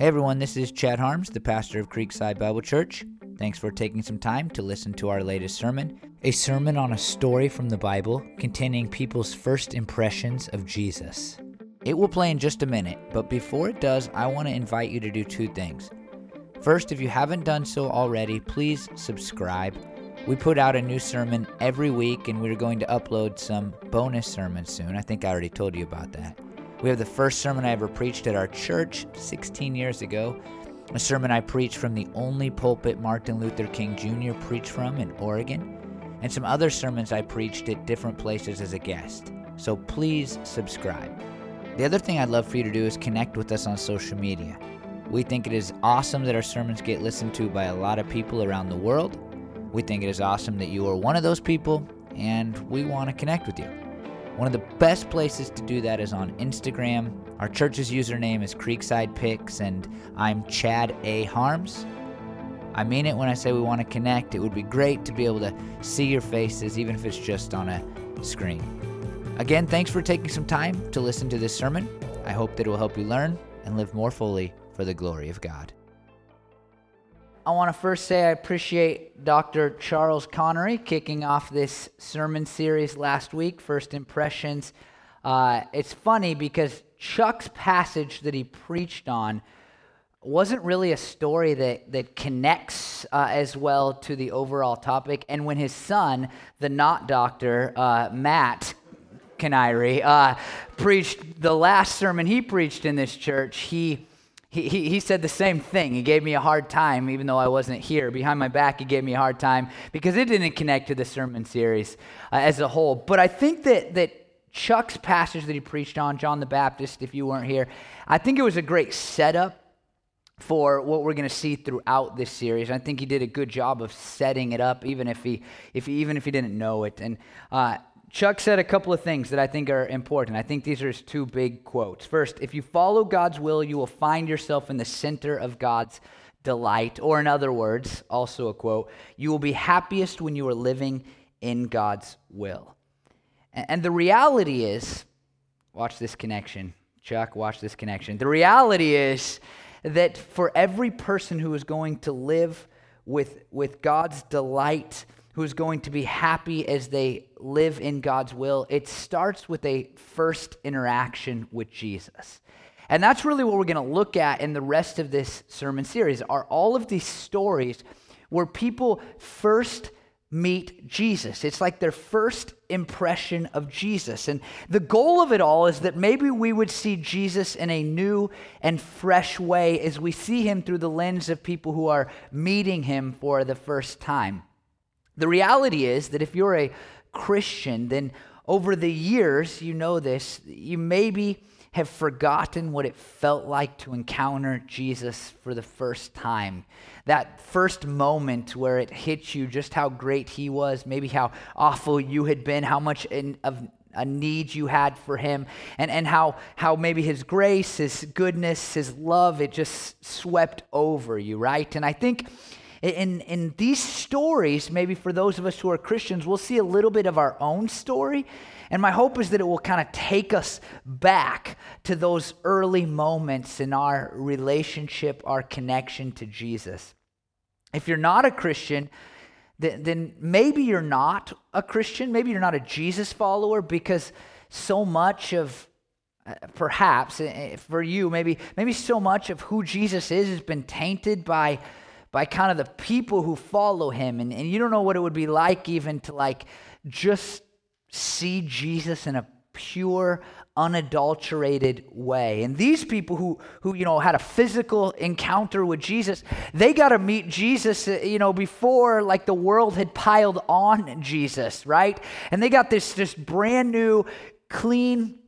Hey everyone, this is Chad Harms, the pastor of Creekside Bible Church. Thanks for taking some time to listen to our latest sermon, a sermon on a story from the Bible containing people's first impressions of Jesus. It will play in just a minute, but before it does, I want to invite you to do two things. First, if you haven't done so already, please subscribe. We put out a new sermon every week, and we're going to upload some bonus sermons soon. I think I already told you about that. We have the first sermon I ever preached at our church 16 years ago, a sermon I preached from the only pulpit Martin Luther King Jr. preached from in Oregon, and some other sermons I preached at different places as a guest. So please subscribe. The other thing I'd love for you to do is connect with us on social media. We think it is awesome that our sermons get listened to by a lot of people around the world. We think it is awesome that you are one of those people, and we want to connect with you. One of the best places to do that is on Instagram. Our church's username is Creekside Pics, and I'm Chad A. Harms. I mean it when I say we want to connect. It would be great to be able to see your faces, even if it's just on a screen. Again, thanks for taking some time to listen to this sermon. I hope that it will help you learn and live more fully for the glory of God. I want to first say I appreciate Dr. Charles Conniry kicking off this sermon series last week, First Impressions. Uh, it's funny because Chuck's passage that he preached on wasn't really a story that, that connects uh, as well to the overall topic. And when his son, the not doctor, uh, Matt Conniry, uh, preached the last sermon he preached in this church, he he, he, said the same thing. He gave me a hard time, even though I wasn't here. Behind my back, he gave me a hard time because it didn't connect to the sermon series uh, as a whole. But I think that, that Chuck's passage that he preached on, John the Baptist, if you weren't here, I think it was a great setup for what we're going to see throughout this series. I think he did a good job of setting it up, even if he, if he, even if he didn't know it. And uh, Chuck said a couple of things that I think are important. I think these are his two big quotes. First, if you follow God's will, you will find yourself in the center of God's delight. Or, in other words, also a quote, you will be happiest when you are living in God's will. And the reality is, watch this connection. Chuck, watch this connection. The reality is that for every person who is going to live with, with God's delight, who's going to be happy as they live in God's will, it starts with a first interaction with Jesus. And that's really what we're going to look at in the rest of this sermon series are all of these stories where people first meet Jesus. It's like their first impression of Jesus. And the goal of it all is that maybe we would see Jesus in a new and fresh way as we see him through the lens of people who are meeting him for the first time. The reality is that if you're a Christian, then over the years, you know this, you maybe have forgotten what it felt like to encounter Jesus for the first time. That first moment where it hit you just how great he was, maybe how awful you had been, how much in, of a need you had for him, and, and how, how maybe his grace, his goodness, his love, it just swept over you, right? And I think in, in these stories, maybe for those of us who are Christians, we'll see a little bit of our own story. And my hope is that it will kind of take us back to those early moments in our relationship, our connection to Jesus. If you're not a Christian, then, then maybe you're not a Christian. Maybe you're not a Jesus follower because so much of uh, perhaps eh, eh, for you maybe maybe so much of who jesus is has been tainted by by kind of the people who follow him. And, and you don't know what it would be like even to like just see Jesus in a pure, unadulterated way. And these people who who you know had a physical encounter with Jesus, they got to meet Jesus, uh, you know, before like the world had piled on Jesus, right? And they got this this brand new clean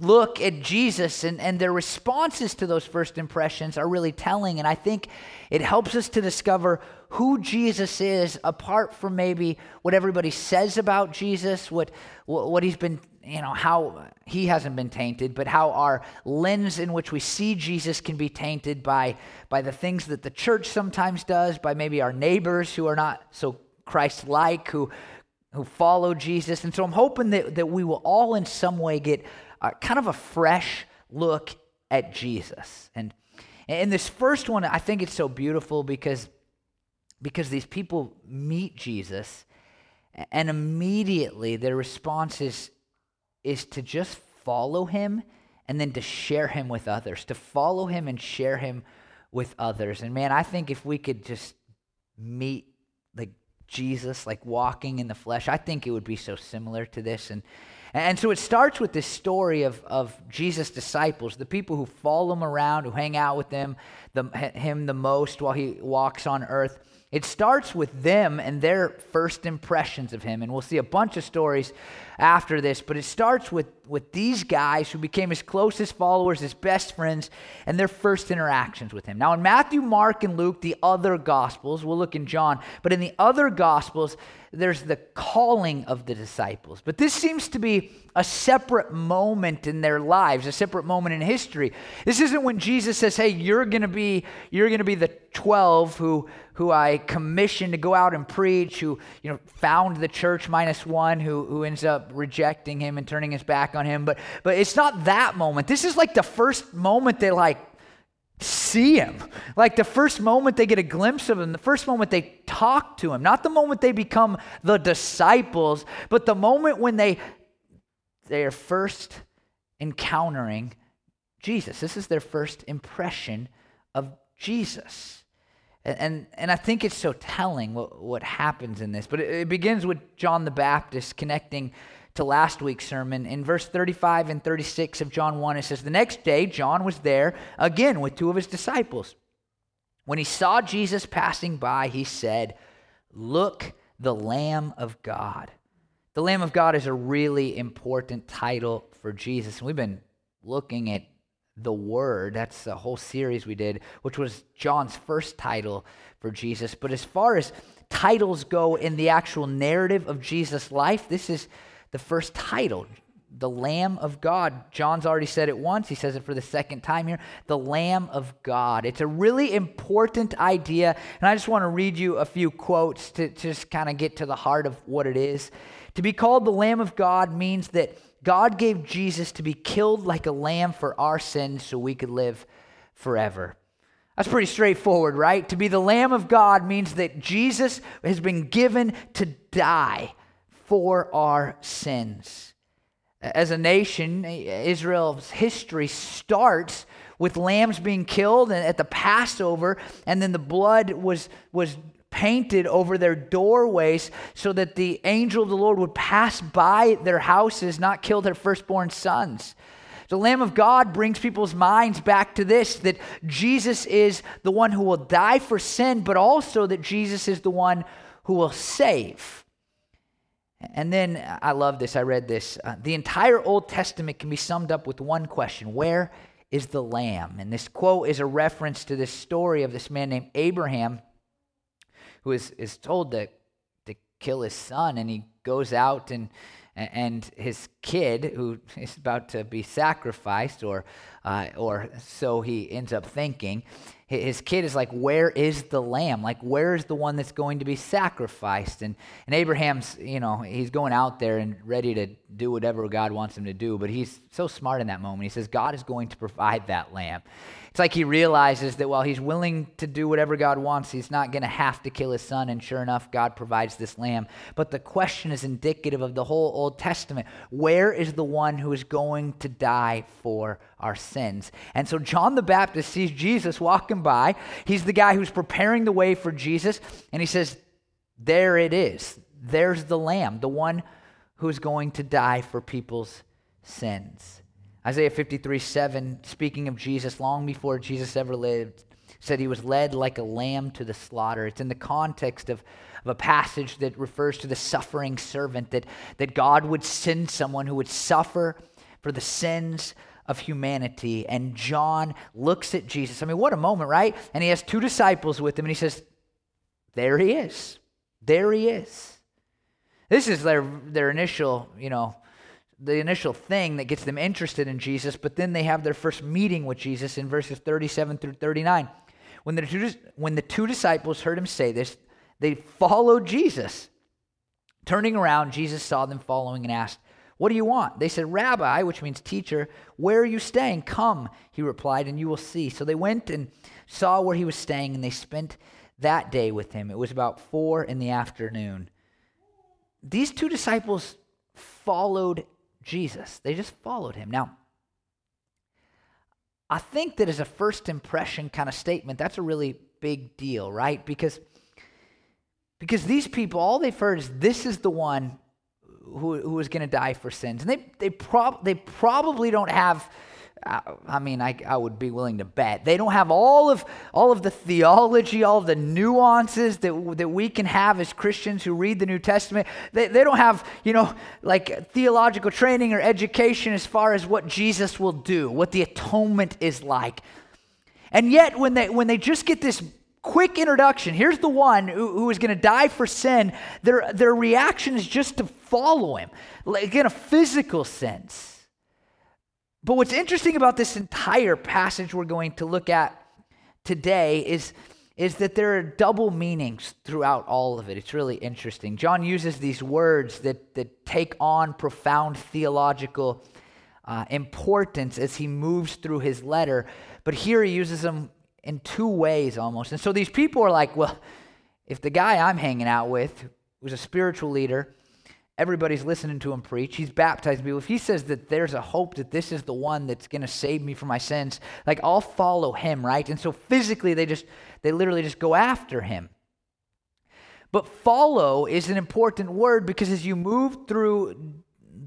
look at Jesus and, and their responses to those first impressions are really telling. And I think it helps us to discover who Jesus is apart from maybe what everybody says about Jesus, what, what, he's been, you know, how he hasn't been tainted, but how our lens in which we see Jesus can be tainted by, by the things that the church sometimes does, by maybe our neighbors who are not so Christ like, who, who follow Jesus. And so I'm hoping that, that we will all in some way get uh, kind of a fresh look at Jesus. And, in this first one, I think it's so beautiful because, because these people meet Jesus, and immediately their response is, is to just follow him and then to share him with others, to follow him and share him with others. And man, I think if we could just meet like Jesus, like walking in the flesh, I think it would be so similar to this. And and so it starts with this story of, of Jesus' disciples, the people who follow him around, who hang out with him, the, him the most while he walks on earth. It starts with them and their first impressions of him. And we'll see a bunch of stories after this, but it starts with, with these guys who became his closest followers, his best friends, and their first interactions with him. Now, in Matthew, Mark, and Luke, the other gospels, we'll look in John, but in the other gospels, there's the calling of the disciples. But this seems to be a separate moment in their lives, a separate moment in history. This isn't when Jesus says, "Hey, you're going to be you're going to be the 12 who who I commissioned to go out and preach, who, you know, found the church minus 1 who who ends up rejecting him and turning his back on him." But but it's not that moment. This is like the first moment they like see him. Like the first moment they get a glimpse of him, the first moment they talk to him, not the moment they become the disciples, but the moment when they they are first encountering Jesus. This is their first impression of Jesus. And, and, and I think it's so telling what, what happens in this. But it, it begins with John the Baptist connecting to last week's sermon. In verse 35 and 36 of John 1, it says, The next day, John was there again with two of his disciples. When he saw Jesus passing by, he said, Look, the Lamb of God. The Lamb of God is a really important title for Jesus. And we've been looking at the Word. That's the whole series we did, which was John's first title for Jesus. But as far as titles go in the actual narrative of Jesus' life, this is the first title, the Lamb of God. John's already said it once. He says it for the second time here. The Lamb of God. It's a really important idea. And I just want to read you a few quotes to, to just kind of get to the heart of what it is. To be called the Lamb of God means that God gave Jesus to be killed like a lamb for our sins so we could live forever. That's pretty straightforward, right? To be the Lamb of God means that Jesus has been given to die for our sins. As a nation, Israel's history starts with lambs being killed at the Passover, and then the blood was, was painted over their doorways so that the angel of the Lord would pass by their houses, not kill their firstborn sons. The Lamb of God brings people's minds back to this that Jesus is the one who will die for sin, but also that Jesus is the one who will save. And then I love this. I read this. Uh, the entire Old Testament can be summed up with one question Where is the Lamb? And this quote is a reference to this story of this man named Abraham who is, is told to, to kill his son. And he goes out and and his kid, who is about to be sacrificed, or, uh, or so he ends up thinking, his kid is like, Where is the lamb? Like, where is the one that's going to be sacrificed? And, and Abraham's, you know, he's going out there and ready to do whatever God wants him to do, but he's so smart in that moment. He says, God is going to provide that lamb. It's like he realizes that while he's willing to do whatever God wants, he's not going to have to kill his son. And sure enough, God provides this lamb. But the question is indicative of the whole Old Testament. Where is the one who is going to die for our sins? And so John the Baptist sees Jesus walking by. He's the guy who's preparing the way for Jesus. And he says, There it is. There's the lamb, the one who's going to die for people's sins. Isaiah 53 7, speaking of Jesus, long before Jesus ever lived, said he was led like a lamb to the slaughter. It's in the context of, of a passage that refers to the suffering servant, that, that God would send someone who would suffer for the sins of humanity. And John looks at Jesus. I mean, what a moment, right? And he has two disciples with him, and he says, There he is. There he is. This is their, their initial, you know, the initial thing that gets them interested in Jesus, but then they have their first meeting with Jesus in verses 37 through 39. When the two, when the two disciples heard him say this, they followed Jesus. Turning around, Jesus saw them following and asked, What do you want? They said, Rabbi, which means teacher, where are you staying? Come, he replied, and you will see. So they went and saw where he was staying, and they spent that day with him. It was about four in the afternoon. These two disciples followed Jesus, they just followed him. Now, I think that as a first impression kind of statement, that's a really big deal, right? Because because these people, all they've heard is this is the one who, who is going to die for sins. And they, they, prob- they probably don't have, I mean, I, I would be willing to bet, they don't have all of, all of the theology, all of the nuances that, that we can have as Christians who read the New Testament. They, they don't have, you know, like theological training or education as far as what Jesus will do, what the atonement is like. And yet, when they, when they just get this quick introduction. Here's the one who, who is going to die for sin. Their, their reaction is just to follow him, like in a physical sense. But what's interesting about this entire passage we're going to look at today is, is that there are double meanings throughout all of it. It's really interesting. John uses these words that, that take on profound theological uh, importance as he moves through his letter, but here he uses them in two ways almost. And so these people are like, well, if the guy I'm hanging out with, who's a spiritual leader, everybody's listening to him preach, he's baptizing people. If he says that there's a hope that this is the one that's going to save me from my sins, like I'll follow him, right? And so physically, they just, they literally just go after him. But follow is an important word because as you move through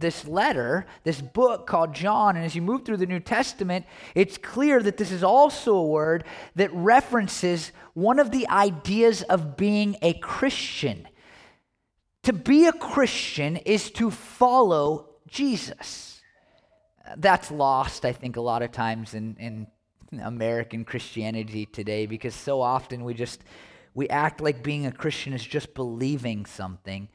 this letter, this book called John, and as you move through the New Testament, it's clear that this is also a word that references one of the ideas of being a Christian. To be a Christian is to follow Jesus. That's lost, I think, a lot of times in, in American Christianity today because so often we just we act like being a Christian is just believing something.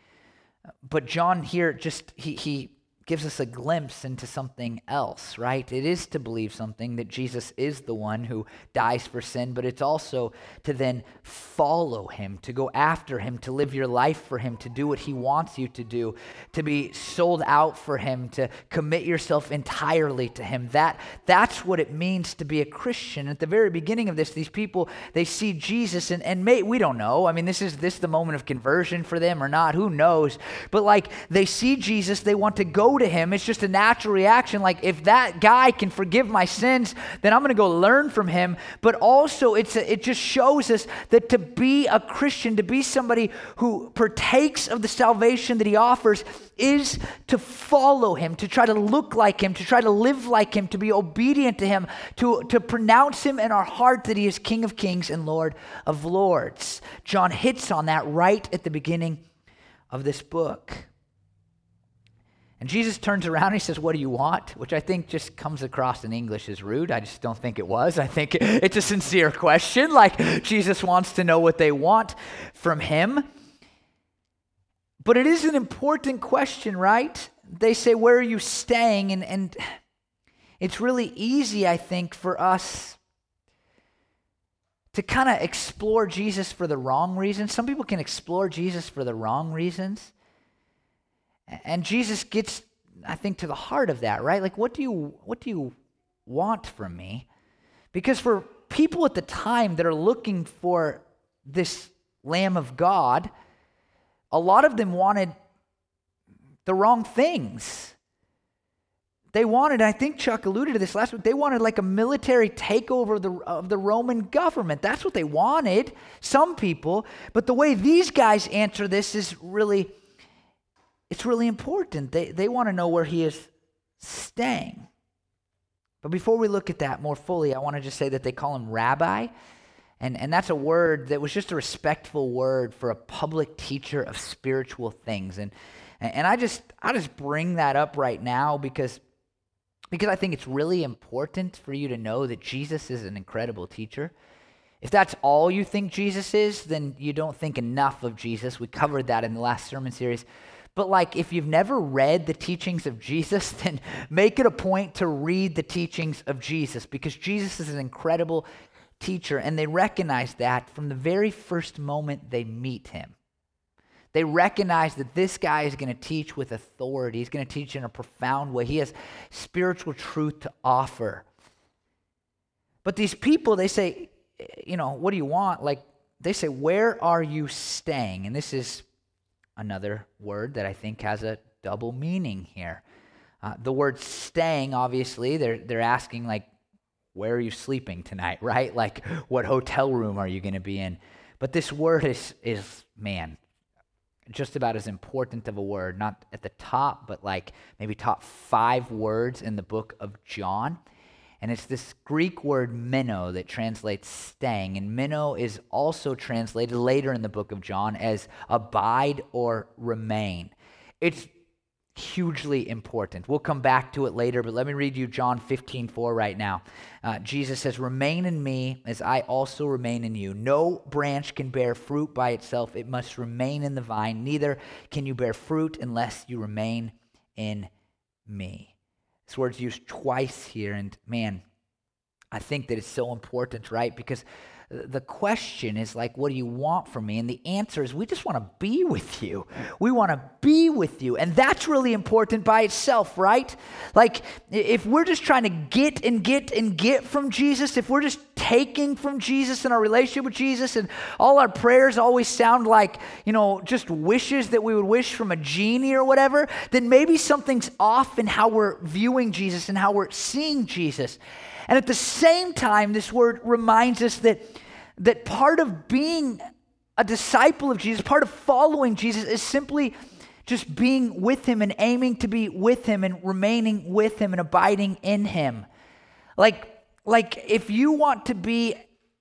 But John here just he he gives us a glimpse into something else, right? It is to believe something that Jesus is the one who dies for sin, but it's also to then follow him, to go after him, to live your life for him, to do what he wants you to do, to be sold out for him, to commit yourself entirely to him. That that's what it means to be a Christian. At the very beginning of this, these people they see Jesus and and may, we don't know. I mean, this is this the moment of conversion for them or not? Who knows? But like they see Jesus, they want to go to him. It's just a natural reaction. Like, if that guy can forgive my sins, then I'm going to go learn from him. But also, it's a, it just shows us that to be a Christian, to be somebody who partakes of the salvation that he offers, is to follow him, to try to look like him, to try to live like him, to be obedient to him, to, to pronounce him in our heart that he is King of kings and Lord of lords. John hits on that right at the beginning of this book. And Jesus turns around and he says, What do you want? Which I think just comes across in English as rude. I just don't think it was. I think it's a sincere question. Like Jesus wants to know what they want from him. But it is an important question, right? They say, Where are you staying? And, and it's really easy, I think, for us to kind of explore Jesus for the wrong reasons. Some people can explore Jesus for the wrong reasons. And Jesus gets, I think, to the heart of that, right? Like, what do you, what do you want from me? Because for people at the time that are looking for this Lamb of God, a lot of them wanted the wrong things. They wanted, I think Chuck alluded to this last week, they wanted like a military takeover of the, of the Roman government. That's what they wanted, some people. But the way these guys answer this is really it's really important. They, they want to know where he is staying. But before we look at that more fully, I want to just say that they call him rabbi. And, and that's a word that was just a respectful word for a public teacher of spiritual things. And, and I just I just bring that up right now because, because I think it's really important for you to know that Jesus is an incredible teacher. If that's all you think Jesus is, then you don't think enough of Jesus. We covered that in the last sermon series. But, like, if you've never read the teachings of Jesus, then make it a point to read the teachings of Jesus because Jesus is an incredible teacher, and they recognize that from the very first moment they meet him. They recognize that this guy is going to teach with authority. He's going to teach in a profound way. He has spiritual truth to offer. But these people, they say, you know, what do you want? Like, they say, where are you staying? And this is another word that I think has a double meaning here. Uh, the word staying, obviously, they're, they're asking, like, where are you sleeping tonight, right? Like, what hotel room are you going to be in? But this word is, is, man, just about as important of a word, not at the top, but like maybe top five words in the book of John. And it's this Greek word meno that translates staying. And meno is also translated later in the book of John as abide or remain. It's hugely important. We'll come back to it later, but let me read you John 15, 4 right now. Uh, Jesus says, Remain in me as I also remain in you. No branch can bear fruit by itself, it must remain in the vine. Neither can you bear fruit unless you remain in me. This word's used twice here, and man, I think that it's so important, right? Because the question is like, what do you want from me? And the answer is, we just want to be with you. We want to be with you. And that's really important by itself, right? Like, if we're just trying to get and get and get from Jesus, if we're just taking from Jesus in our relationship with Jesus, and all our prayers always sound like, you know, just wishes that we would wish from a genie or whatever, then maybe something's off in how we're viewing Jesus and how we're seeing Jesus. And at the same time, this word reminds us that, that part of being a disciple of Jesus, part of following Jesus, is simply just being with him and aiming to be with him and remaining with him and abiding in him. Like, like if you want to be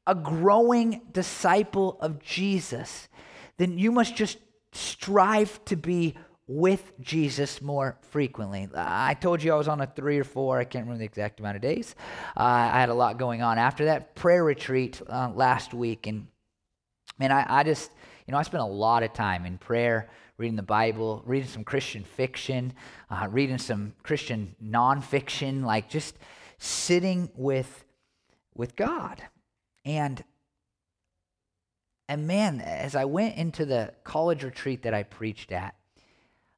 a growing disciple of Jesus, then you must just strive to be with Jesus more frequently. I told you I was on a three or four, I can't remember the exact amount of days. Uh, I had a lot going on after that prayer retreat uh, last week. And man, I, I just, you know, I spent a lot of time in prayer, reading the Bible, reading some Christian fiction, uh, reading some Christian nonfiction, like just sitting with with God. And and man, as I went into the college retreat that I preached at,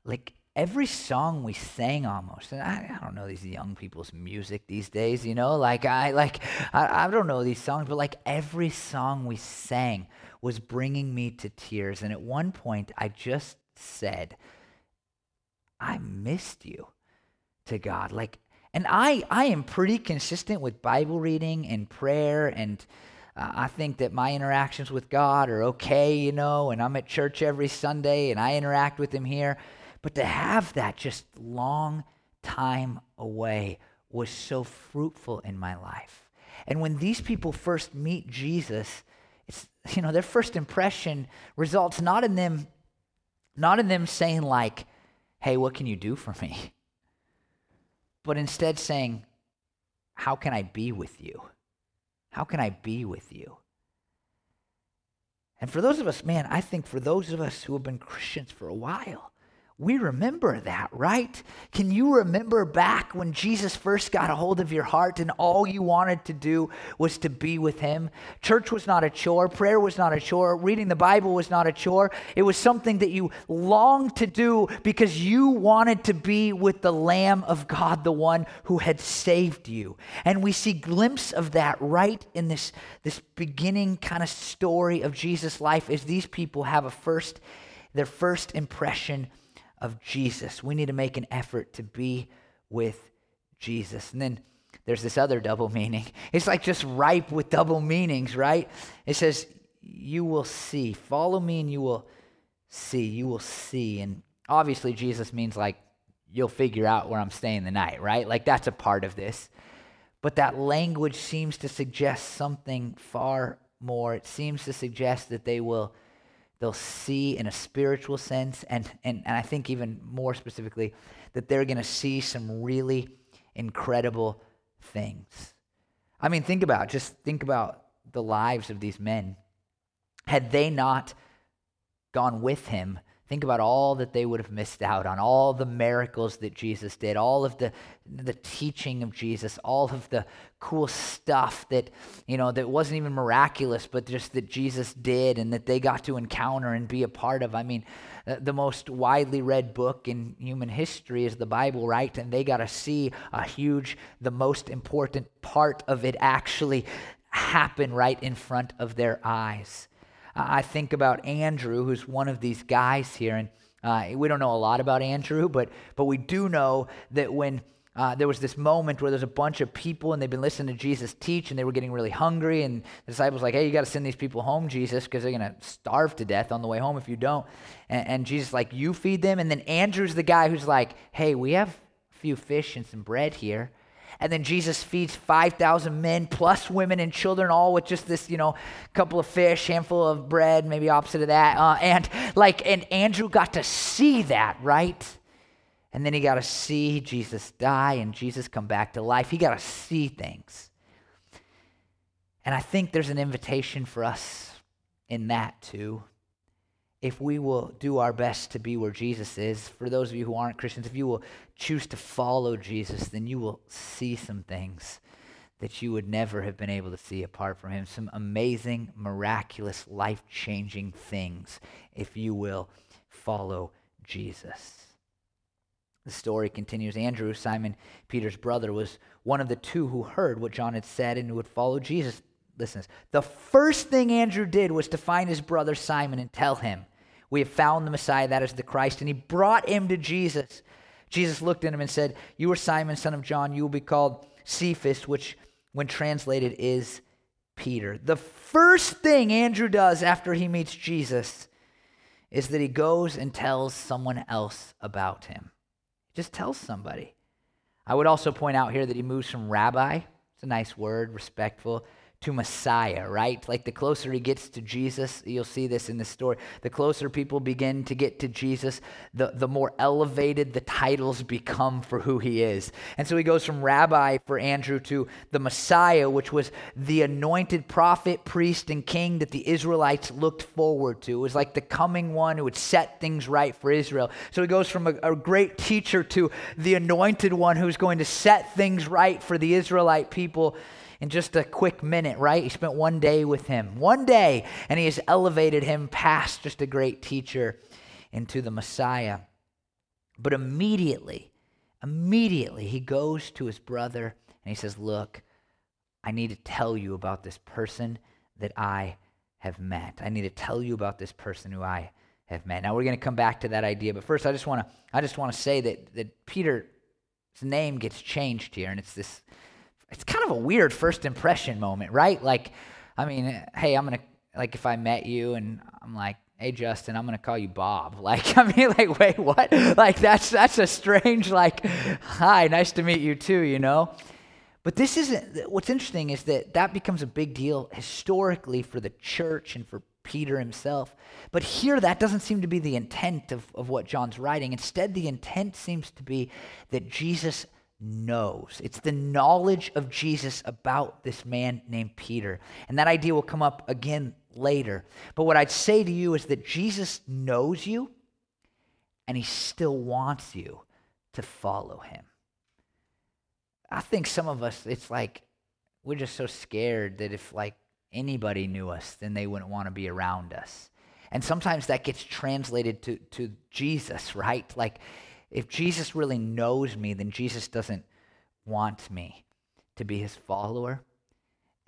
like every song we sang almost and I, I, don't know these young people's music these days you know? Like i like I, I don't know these songs but like every song we sang was bringing me to tears. And at one point i just said i missed you to god. Like and i i am pretty consistent with bible reading and prayer and uh, I think that my interactions with God are okay, you know, and I'm at church every Sunday and I interact with Him here. But to have that just long time away was so fruitful in my life. And when these people first meet Jesus, it's you know, their first impression results not in them not in them saying like, "Hey, what can you do for me?" But instead saying, "How can I be with you? How can I be with you?" And for those of us, man, I think for those of us who have been Christians for a while, we remember that, right? Can you remember back when Jesus first got a hold of your heart and all you wanted to do was to be with Him? Church was not a chore, prayer was not a chore, reading the Bible was not a chore. It was something that you longed to do because you wanted to be with the Lamb of God, the one who had saved you. And we see glimpse of that right in this, this beginning kind of story of Jesus' life as these people have a first, their first impression of Jesus. We need to make an effort to be with Jesus. And then there's this other double meaning. It's like just ripe with double meanings, right? It says, You will see. Follow me and you will see. You will see. And obviously, Jesus means like, you'll figure out where I'm staying the night, right? Like, that's a part of this. But that language seems to suggest something far more. It seems to suggest that they will they'll see in a spiritual sense, and, and, and I think even more specifically, that they're going to see some really incredible things. I mean, think about, just think about the lives of these men. Had they not gone with him Think about all that they would have missed out on, all the miracles that Jesus did, all of the, the teaching of Jesus, all of the cool stuff that, you know, that wasn't even miraculous, but just that Jesus did and that they got to encounter and be a part of. I mean, uh, the most widely read book in human history is the Bible, right? And they got to see a huge, the most important part of it actually happen right in front of their eyes. I think about Andrew, who's one of these guys here, and uh, we don't know a lot about Andrew, but but we do know that when uh, there was this moment where there's a bunch of people and they've been listening to Jesus teach and they were getting really hungry. And the disciples like, hey, you got to send these people home, Jesus, because they're going to starve to death on the way home if you don't. And, and Jesus like, you feed them. And then Andrew's the guy who's like, hey, we have a few fish and some bread here. And then Jesus feeds 5,000 men plus women and children, all with just this, you know, couple of fish, handful of bread, maybe opposite of that. Uh, and like, and Andrew got to see that, right? And then he got to see Jesus die and Jesus come back to life. He got to see things. And I think there's an invitation for us in that too if we will do our best to be where Jesus is, for those of you who aren't Christians, if you will choose to follow Jesus, then you will see some things that you would never have been able to see apart from him. Some amazing, miraculous, life changing things if you will follow Jesus. The story continues. Andrew, Simon Peter's brother, was one of the two who heard what John had said and who would follow Jesus listen The first thing Andrew did was to find his brother Simon and tell him, We have found the Messiah, that is the Christ. And he brought him to Jesus. Jesus looked at him and said, You are Simon, son of John. You will be called Cephas, which, when translated, is Peter. The first thing Andrew does after he meets Jesus is that he goes and tells someone else about him. Just tells somebody. I would also point out here that he moves from rabbi, it's a nice word, respectful, to Messiah, right? Like the closer he gets to Jesus, you'll see this in the story. The closer people begin to get to Jesus, the, the more elevated the titles become for who he is. And so he goes from rabbi for Andrew to the Messiah, which was the anointed prophet, priest, and king that the Israelites looked forward to. It was like the coming one who would set things right for Israel. So he goes from a, a great teacher to the anointed one who's going to set things right for the Israelite people in just a quick minute, right? He spent one day with him, one day, and he has elevated him past just a great teacher into the Messiah. But immediately, immediately, he goes to his brother and he says, Look, I need to tell you about this person that I have met. I need to tell you about this person who I have met. Now we're going to come back to that idea, but first I just want to I just want to say that that Peter's name gets changed here, and it's this it's kind of a weird first impression moment, right? Like, I mean, hey, I'm gonna like if I met you and I'm like, hey Justin, I'm gonna call you Bob. Like, I mean, like, wait, what? Like that's that's a strange like, hi, nice to meet you too, you know. But this isn't. What's interesting is that that becomes a big deal historically for the church and for Peter himself. But here, that doesn't seem to be the intent of, of what John's writing. Instead, the intent seems to be that Jesus knows. It's the knowledge of Jesus about this man named Peter. And that idea will come up again later. But what I'd say to you is that Jesus knows you and he still wants you to follow him. I think some of us, it's like we're just so scared that if like anybody knew us, then they wouldn't want to be around us. And sometimes that gets translated to, to Jesus, right? Like if Jesus really knows me, then Jesus doesn't want me to be his follower.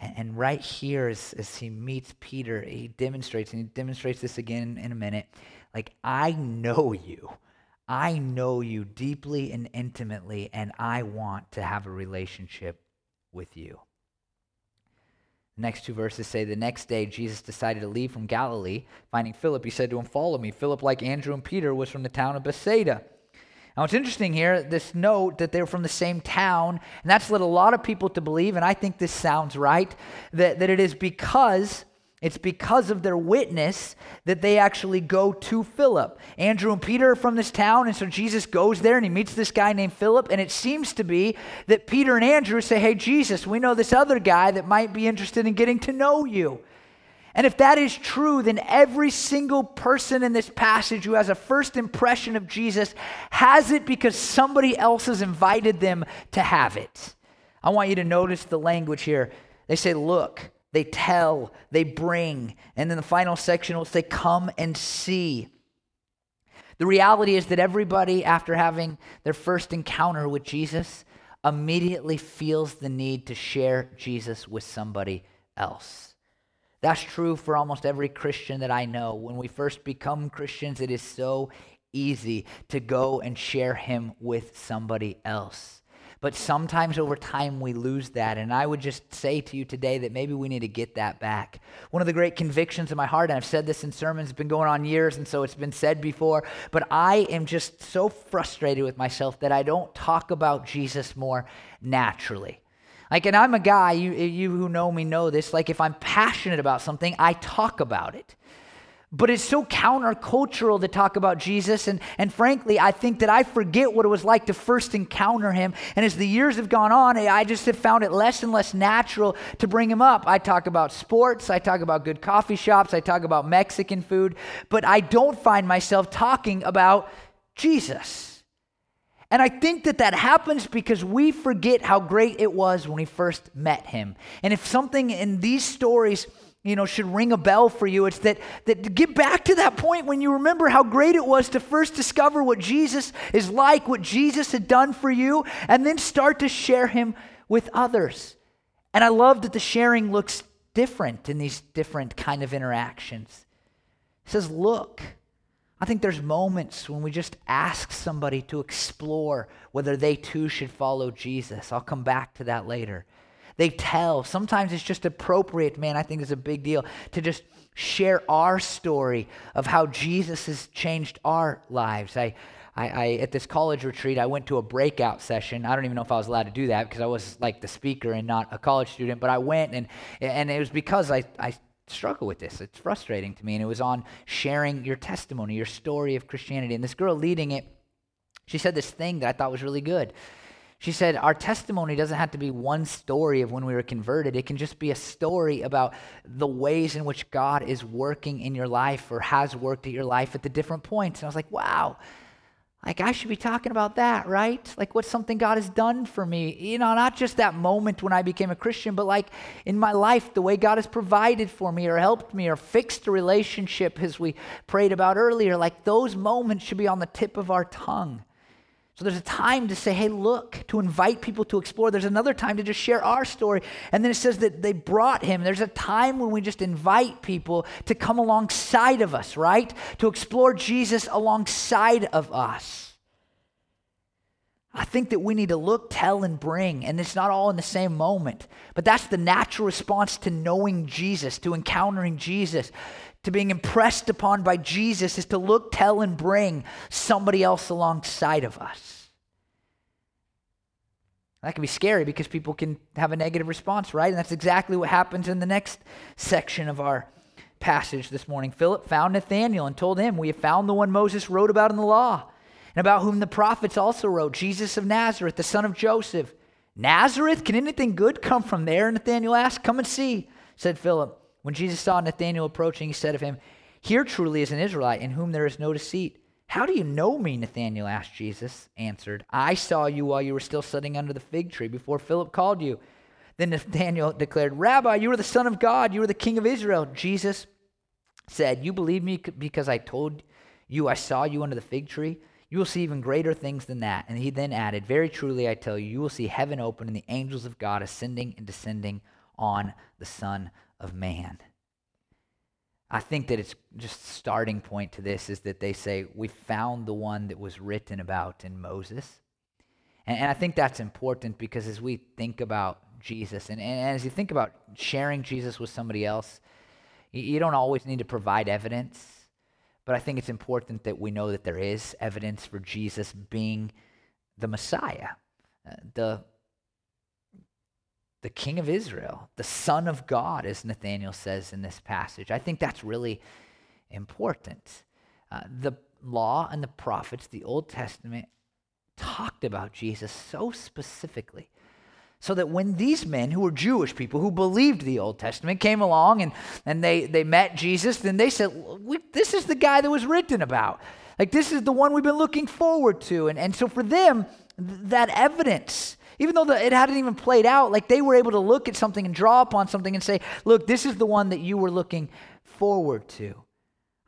And, right here, as, as he meets Peter, he demonstrates, and he demonstrates this again in a minute like, I know you. I know you deeply and intimately, and I want to have a relationship with you. The next two verses say the next day Jesus decided to leave from Galilee. Finding Philip, he said to him, Follow me. Philip, like Andrew and Peter, was from the town of Bethsaida. Now, it's interesting here, this note that they're from the same town, and that's led a lot of people to believe, and I think this sounds right, that, that it is because it's because of their witness that they actually go to Philip. Andrew and Peter are from this town, and so Jesus goes there and he meets this guy named Philip. And it seems to be that Peter and Andrew say, Hey, Jesus, we know this other guy that might be interested in getting to know you. And if that is true, then every single person in this passage who has a first impression of Jesus has it because somebody else has invited them to have it. I want you to notice the language here. They say, look, they tell, they bring. And then the final section will say, come and see. The reality is that everybody, after having their first encounter with Jesus, immediately feels the need to share Jesus with somebody else. That's true for almost every Christian that I know. When we first become Christians, it is so easy to go and share him with somebody else. But sometimes over time we lose that. And I would just say to you today that maybe we need to get that back. One of the great convictions in my heart, and I've said this in sermons, it's been going on years, and so it's been said before, but I am just so frustrated with myself that I don't talk about Jesus more naturally. Like, and I'm a guy, you, you who know me know this, like, if I'm passionate about something, I talk about it. But it's so countercultural to talk about Jesus. And, and frankly, I think that I forget what it was like to first encounter him. And as the years have gone on, I just have found it less and less natural to bring him up. I talk about sports, I talk about good coffee shops, I talk about Mexican food, but I don't find myself talking about Jesus. And I think that that happens because we forget how great it was when we first met him. And if something in these stories you know should ring a bell for you it's that that get back to that point when you remember how great it was to first discover what jesus is like what jesus had done for you and then start to share him with others and i love that the sharing looks different in these different kind of interactions it says look i think there's moments when we just ask somebody to explore whether they too should follow jesus i'll come back to that later they tell. Sometimes it's just appropriate, man, I think it's a big deal to just share our story of how Jesus has changed our lives. I, I, I, at this college retreat, I went to a breakout session. I don't even know if I was allowed to do that because I was like the speaker and not a college student, but I went and, and it was because I, I struggle with this. It's frustrating to me. And it was on sharing your testimony, your story of Christianity. And this girl leading it, she said this thing that I thought was really good. She said, Our testimony doesn't have to be one story of when we were converted. It can just be a story about the ways in which God is working in your life or has worked in your life at the different points. And I was like, Wow, like I should be talking about that, right? Like what's something God has done for me. You know, not just that moment when I became a Christian, but like in my life, the way God has provided for me or helped me or fixed a relationship as we prayed about earlier. Like those moments should be on the tip of our tongue. So there's a time to say, hey, look, to invite people to explore. There's another time to just share our story. And then it says that they brought him. There's a time when we just invite people to come alongside of us, right? To explore Jesus alongside of us. I think that we need to look, tell, and bring. And it's not all in the same moment. But that's the natural response to knowing Jesus, to encountering Jesus to being impressed upon by Jesus is to look, tell, and bring somebody else alongside of us. That can be scary because people can have a negative response, right? And that's exactly what happens in the next section of our passage this morning. Philip found Nathanael and told him, We have found the one Moses wrote about in the law, and about whom the prophets also wrote, Jesus of Nazareth, the son of Joseph. Nazareth? Can anything good come from there? Nathanael asked. Come and see, said Philip. When Jesus saw Nathanael approaching, he said of him, Here truly is an Israelite in whom there is no deceit. How do you know me? Nathanael asked Jesus. Answered, I saw you while you were still sitting under the fig tree before Philip called you. Then Nathanael declared, Rabbi, you are the Son of God, you are the King of Israel. Jesus said, You believe me because I told you I saw you under the fig tree? You will see even greater things than that. And he then added, Very truly I tell you, you will see heaven open and the angels of God ascending and descending on the Son of man. I think that it's just starting point to this is that they say we found the one that was written about in Moses. And, and I think that's important because as we think about Jesus and, and as you think about sharing Jesus with somebody else, you, you don't always need to provide evidence, but I think it's important that we know that there is evidence for Jesus being the Messiah, uh, the the king of Israel, the son of God, as Nathanael says in this passage. I think that's really important. Uh, the law and the prophets, the Old Testament, talked about Jesus so specifically. So that when these men who were Jewish people who believed the Old Testament came along and, and they, they met Jesus, then they said, This is the guy that was written about. Like, this is the one we've been looking forward to. And, and so for them, th- that evidence, even though the, it hadn't even played out, like they were able to look at something and draw upon something and say, Look, this is the one that you were looking forward to.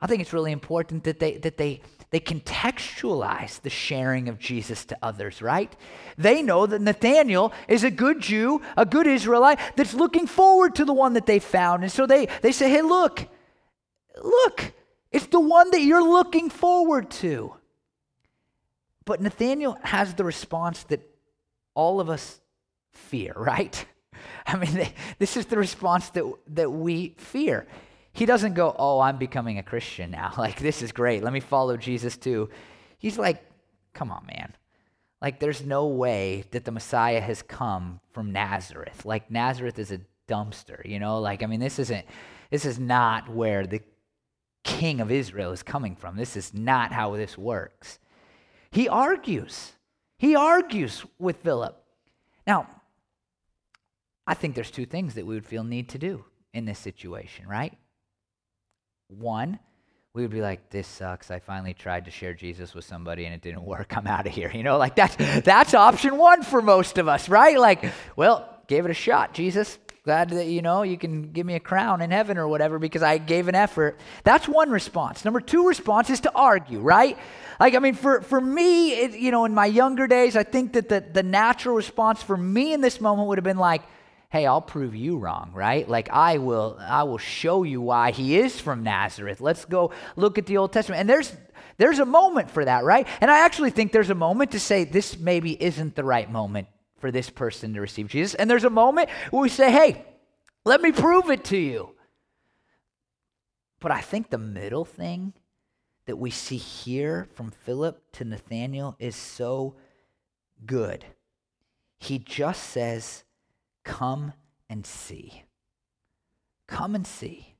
I think it's really important that they, that they, they contextualize the sharing of Jesus to others, right? They know that Nathaniel is a good Jew, a good Israelite that's looking forward to the one that they found. And so they, they say, hey, look, look, it's the one that you're looking forward to. But Nathaniel has the response that all of us fear, right? I mean, they, this is the response that, that we fear. He doesn't go, Oh, I'm becoming a Christian now. Like, this is great. Let me follow Jesus too. He's like, Come on, man. Like, there's no way that the Messiah has come from Nazareth. Like, Nazareth is a dumpster, you know? Like, I mean, this isn't, this is not where the king of Israel is coming from. This is not how this works. He argues. He argues with Philip. Now, I think there's two things that we would feel need to do in this situation, right? One, we would be like, this sucks. I finally tried to share Jesus with somebody and it didn't work. I'm out of here. You know, like that's that's option one for most of us, right? Like, well, gave it a shot, Jesus. Glad that you know you can give me a crown in heaven or whatever because I gave an effort. That's one response. Number two response is to argue, right? Like, I mean, for, for me, it, you know, in my younger days, I think that the, the natural response for me in this moment would have been like, hey i'll prove you wrong right? Like i will i will show you why he is from nazareth. Let's go look at the old testament. And there's there's a moment for that right? And i actually think there's a moment to say this maybe isn't the right moment for this person to receive jesus. And there's a moment where we say hey let me prove it to you. But i think the middle thing that we see here from philip to nathanael is so good. He just says Come and see. Come and see.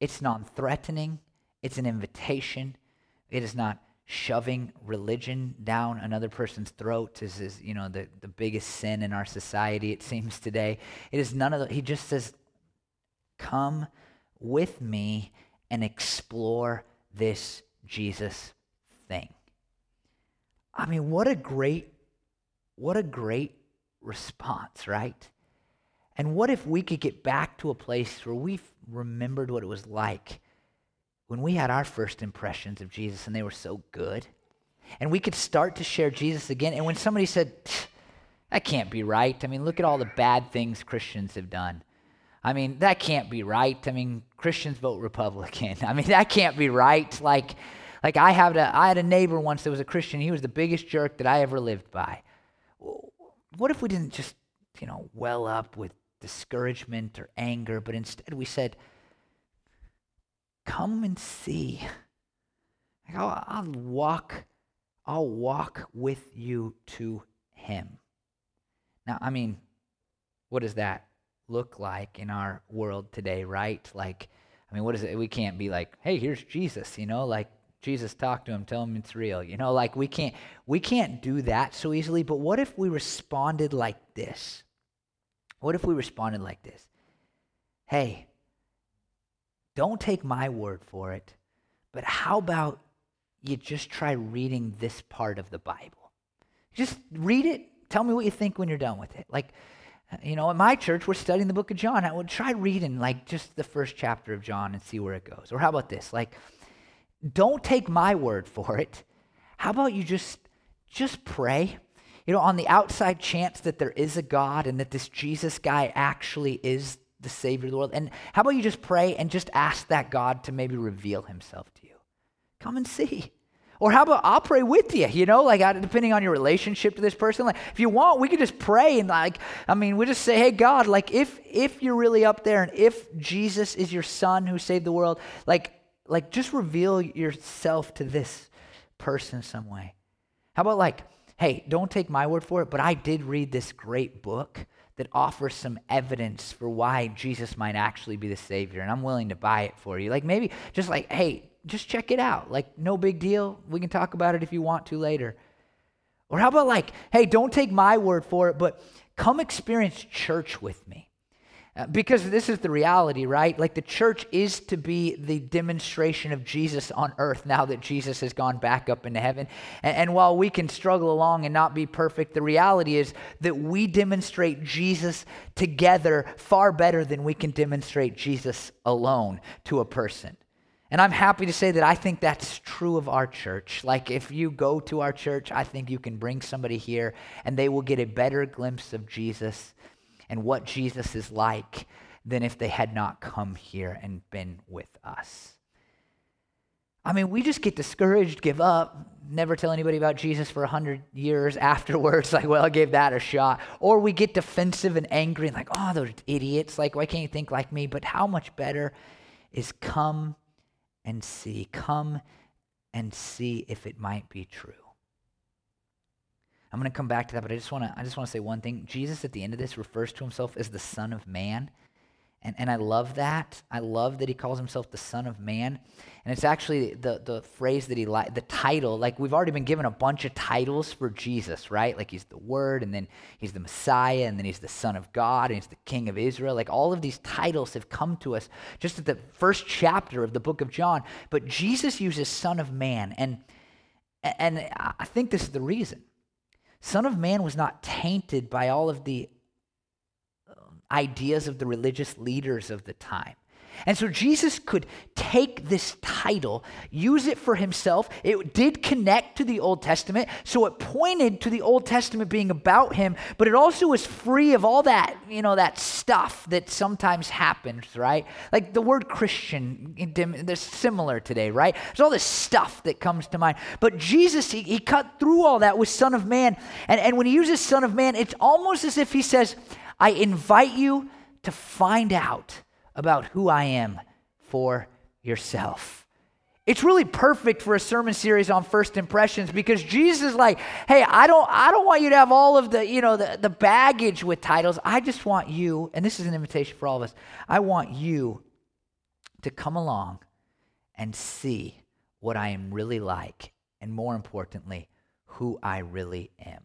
It's non threatening, it's an invitation. It is not shoving religion down another person's throat. This is, you know, the, the biggest sin in our society, it seems today. It is none of the, he just says, Come with me and explore this Jesus thing. I mean, what a great, what a great response, right? And what if we could get back to a place where we remembered what it was like when we had our first impressions of Jesus and they were so good? And we could start to share Jesus again. And when somebody said, that can't be right. I mean, look at all the bad things Christians have done. I mean, that can't be right. I mean, Christians vote Republican. I mean, that can't be right. Like, like I had a I had a neighbor once that was a Christian. He was the biggest jerk that I ever lived by what if we didn't just, you know, well up with discouragement or anger, but instead we said, come and see. I'll, I'll walk, I'll walk with you to him. Now, I mean, what does that look like in our world today, right? Like, I mean, what is it? We can't be like, hey, here's Jesus, you know, like Jesus, talk to him, tell him it's real. You know, like we can't we can't do that so easily, but what if we responded like this? What if we responded like this? Hey, don't take my word for it, but how about you just try reading this part of the Bible? Just read it. Tell me what you think when you're done with it. Like, you know, at my church, we're studying the book of John. I would try reading like just the first chapter of John and see where it goes. Or how about this? Like, don't take my word for it. How about you just just pray? You know, on the outside chance that there is a God and that this Jesus guy actually is the savior of the world. And how about you just pray and just ask that God to maybe reveal himself to you? Come and see. Or how about I'll pray with you, you know, like depending on your relationship to this person. Like if you want, we could just pray and like, I mean, we just say, hey God, like if if you're really up there and if Jesus is your son who saved the world, like like, just reveal yourself to this person some way. How about, like, hey, don't take my word for it, but I did read this great book that offers some evidence for why Jesus might actually be the Savior, and I'm willing to buy it for you. Like, maybe just like, hey, just check it out. Like, no big deal. We can talk about it if you want to later. Or how about like, hey, don't take my word for it, but come experience church with me. Uh, because this is the reality, right? Like the church is to be the demonstration of Jesus on earth now that Jesus has gone back up into heaven. And, and, while we can struggle along and not be perfect, the reality is that we demonstrate Jesus together far better than we can demonstrate Jesus alone to a person. And I'm happy to say that I think that's true of our church. Like, if you go to our church, I think you can bring somebody here and they will get a better glimpse of Jesus and what Jesus is like than if they had not come here and been with us. I mean, we just get discouraged, give up, never tell anybody about Jesus for a hundred years afterwards. Like, well, I gave that a shot. Or we get defensive and angry and like, oh, those idiots. Like, why can't you think like me? But how much better is come and see. Come and see if it might be true. I'm going to come back to that, but I just want to I just want to say one thing. Jesus at the end of this refers to himself as the Son of Man. And, and I love that. I love that he calls himself the Son of Man. And it's actually the, the phrase that he like, the title. Like we've already been given a bunch of titles for Jesus, right? Like he's the Word, and then he's the Messiah, and then he's the Son of God, and he's the King of Israel. Like all of these titles have come to us just at the first chapter of the book of John. But Jesus uses Son of Man. And, and I think this is the reason. Son of Man was not tainted by all of the um, ideas of the religious leaders of the time. And so Jesus could take this title, use it for himself. It did connect to the Old Testament, so it pointed to the Old Testament being about him, but it also was free of all that, you know, that stuff that sometimes happens, right? Like the word Christian, they're similar today, right? There's all this stuff that comes to mind. But Jesus, he, he cut through all that with Son of Man. And, and when he uses Son of Man, it's almost as if he says, I invite you to find out about who I am for yourself. It's really perfect for a sermon series on first impressions because Jesus is like, hey, I don't, I don't want you to have all of the, you know, the, the baggage with titles. I just want you, and this is an invitation for all of us, I want you to come along and see what I am really like, and more importantly, who I really am.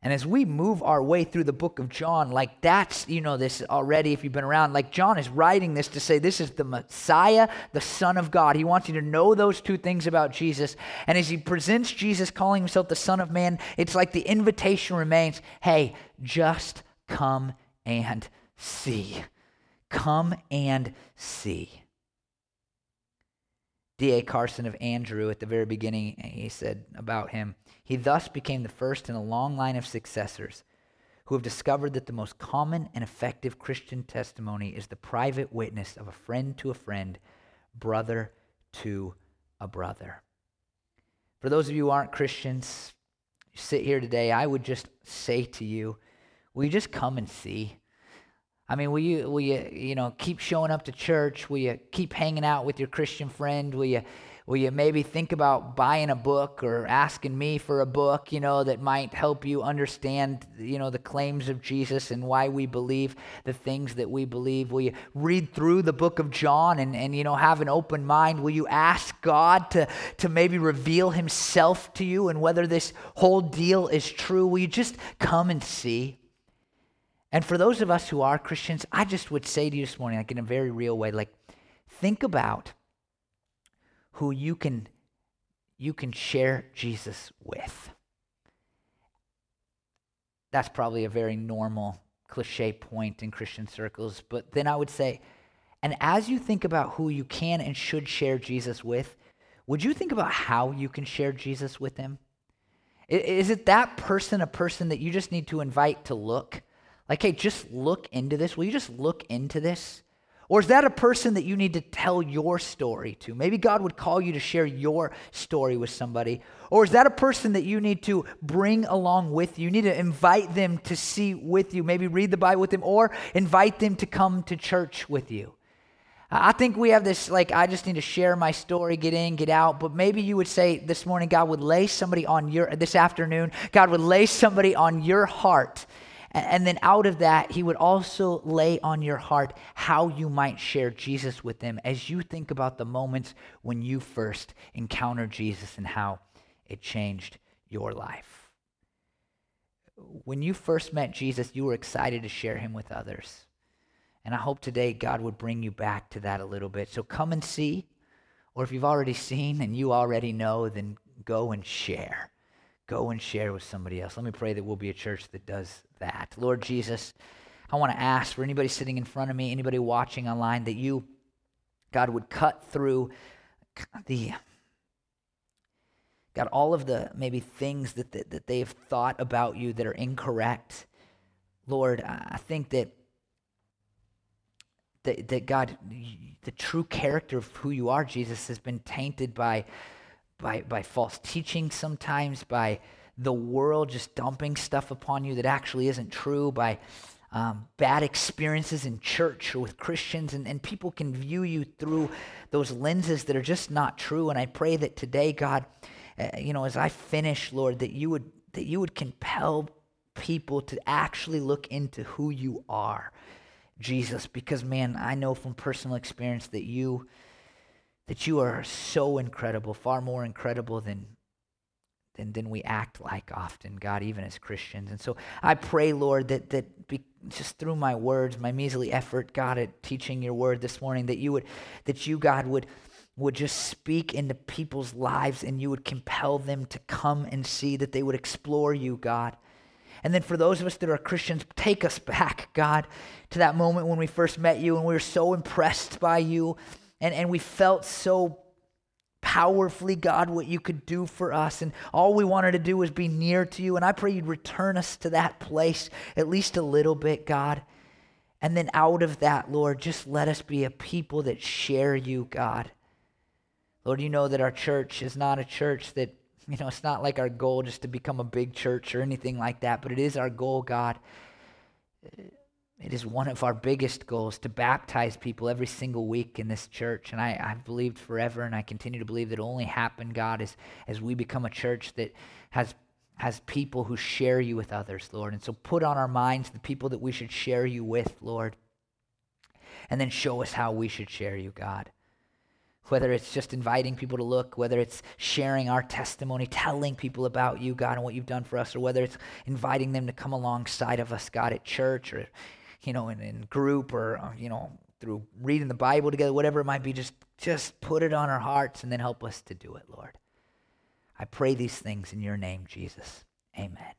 And as we move our way through the book of John, like that's, you know, this already, if you've been around, like John is writing this to say this is the Messiah, the Son of God. He wants you to know those two things about Jesus. And as he presents Jesus calling himself the Son of Man, it's like the invitation remains hey, just come and see. Come and see. D.A. Carson of Andrew at the very beginning, he said about him, he thus became the first in a long line of successors who have discovered that the most common and effective Christian testimony is the private witness of a friend to a friend, brother to a brother. For those of you who aren't Christians, you sit here today, I would just say to you, will you just come and see? I mean, will you, will you, you know, keep showing up to church? Will you keep hanging out with your Christian friend? Will you, will you maybe think about buying a book or asking me for a book, you know, that might help you understand, you know, the claims of Jesus and why we believe the things that we believe? Will you read through the book of John and, and you know, have an open mind? Will you ask God to, to maybe reveal himself to you and whether this whole deal is true? Will you just come and see? And for those of us who are Christians, I just would say to you this morning, like in a very real way, like think about who you can you can share Jesus with. That's probably a very normal cliche point in Christian circles, but then I would say, and as you think about who you can and should share Jesus with, would you think about how you can share Jesus with him? Is it that person a person that you just need to invite to look? Like, hey, just look into this. Will you just look into this? Or is that a person that you need to tell your story to? Maybe God would call you to share your story with somebody. Or is that a person that you need to bring along with you? You need to invite them to see with you, maybe read the Bible with them, or invite them to come to church with you. I think we have this, like, I just need to share my story, get in, get out. But maybe you would say this morning, God would lay somebody on your, this afternoon, God would lay somebody on your heart and then out of that, he would also lay on your heart how you might share Jesus with them as you think about the moments when you first encountered Jesus and how it changed your life. when you first met Jesus, you were excited to share him with others. And I hope today God would bring you back to that a little bit. So come and see, or if you've already seen and you already know, then go and share. Go and share with somebody else. Let me pray that we'll be a church that does that. Lord Jesus, I want to ask for anybody sitting in front of me, anybody watching online, that you, God, would cut through the God, all of the maybe things that, that, that they've thought about you that are incorrect. Lord, I think that that, that God, the true character of who you are, Jesus, has been tainted by, by, by false teaching sometimes, by the world just dumping stuff upon you that actually isn't true, by um, bad experiences in church or with Christians, and, and people can view you through those lenses that are just not true. And I pray that today, God, uh, you know, as I finish, Lord, that you would that you would compel people to actually look into who you are Jesus because man, I know from personal experience that you that you are so incredible, far more incredible than than, than we act like often, God, even as Christians. And so I pray, Lord, that that be, just through my words, my measly effort, God, at teaching your word this morning, that you would that you, God, would would just speak into people's lives and you would compel them to come and see that they would explore you, God. And then for those of us that are Christians, take us back, God, to that moment when we first met you and we were so impressed by you and, and we felt so powerfully, God, what you could do for us. And all we wanted to do was be near to you. And I pray you'd return us to that place at least a little bit, God. And then out of that, Lord, just let us be a people that share you, God. Lord, you know that our church is not a church that you know, it's not like our goal just to become a big church or anything like that, but it is our goal, God. It is one of our biggest goals to baptize people every single week in this church. And I, I've believed forever, and I continue to believe that only happen, God, as, as we become a church that has has people who share you with others, Lord. And so put on our minds the people that we should share you with, Lord. And then show us how we should share you, God whether it's just inviting people to look, whether it's sharing our testimony, telling people about you, God, and what you've done for us, or whether it's inviting them to come alongside of us, God, at church or, you know, in, in group or, uh, you know, through reading the Bible together, whatever it might be, just, just put it on our hearts and then help us to do it, Lord. I pray these things in your name, Jesus. Amen.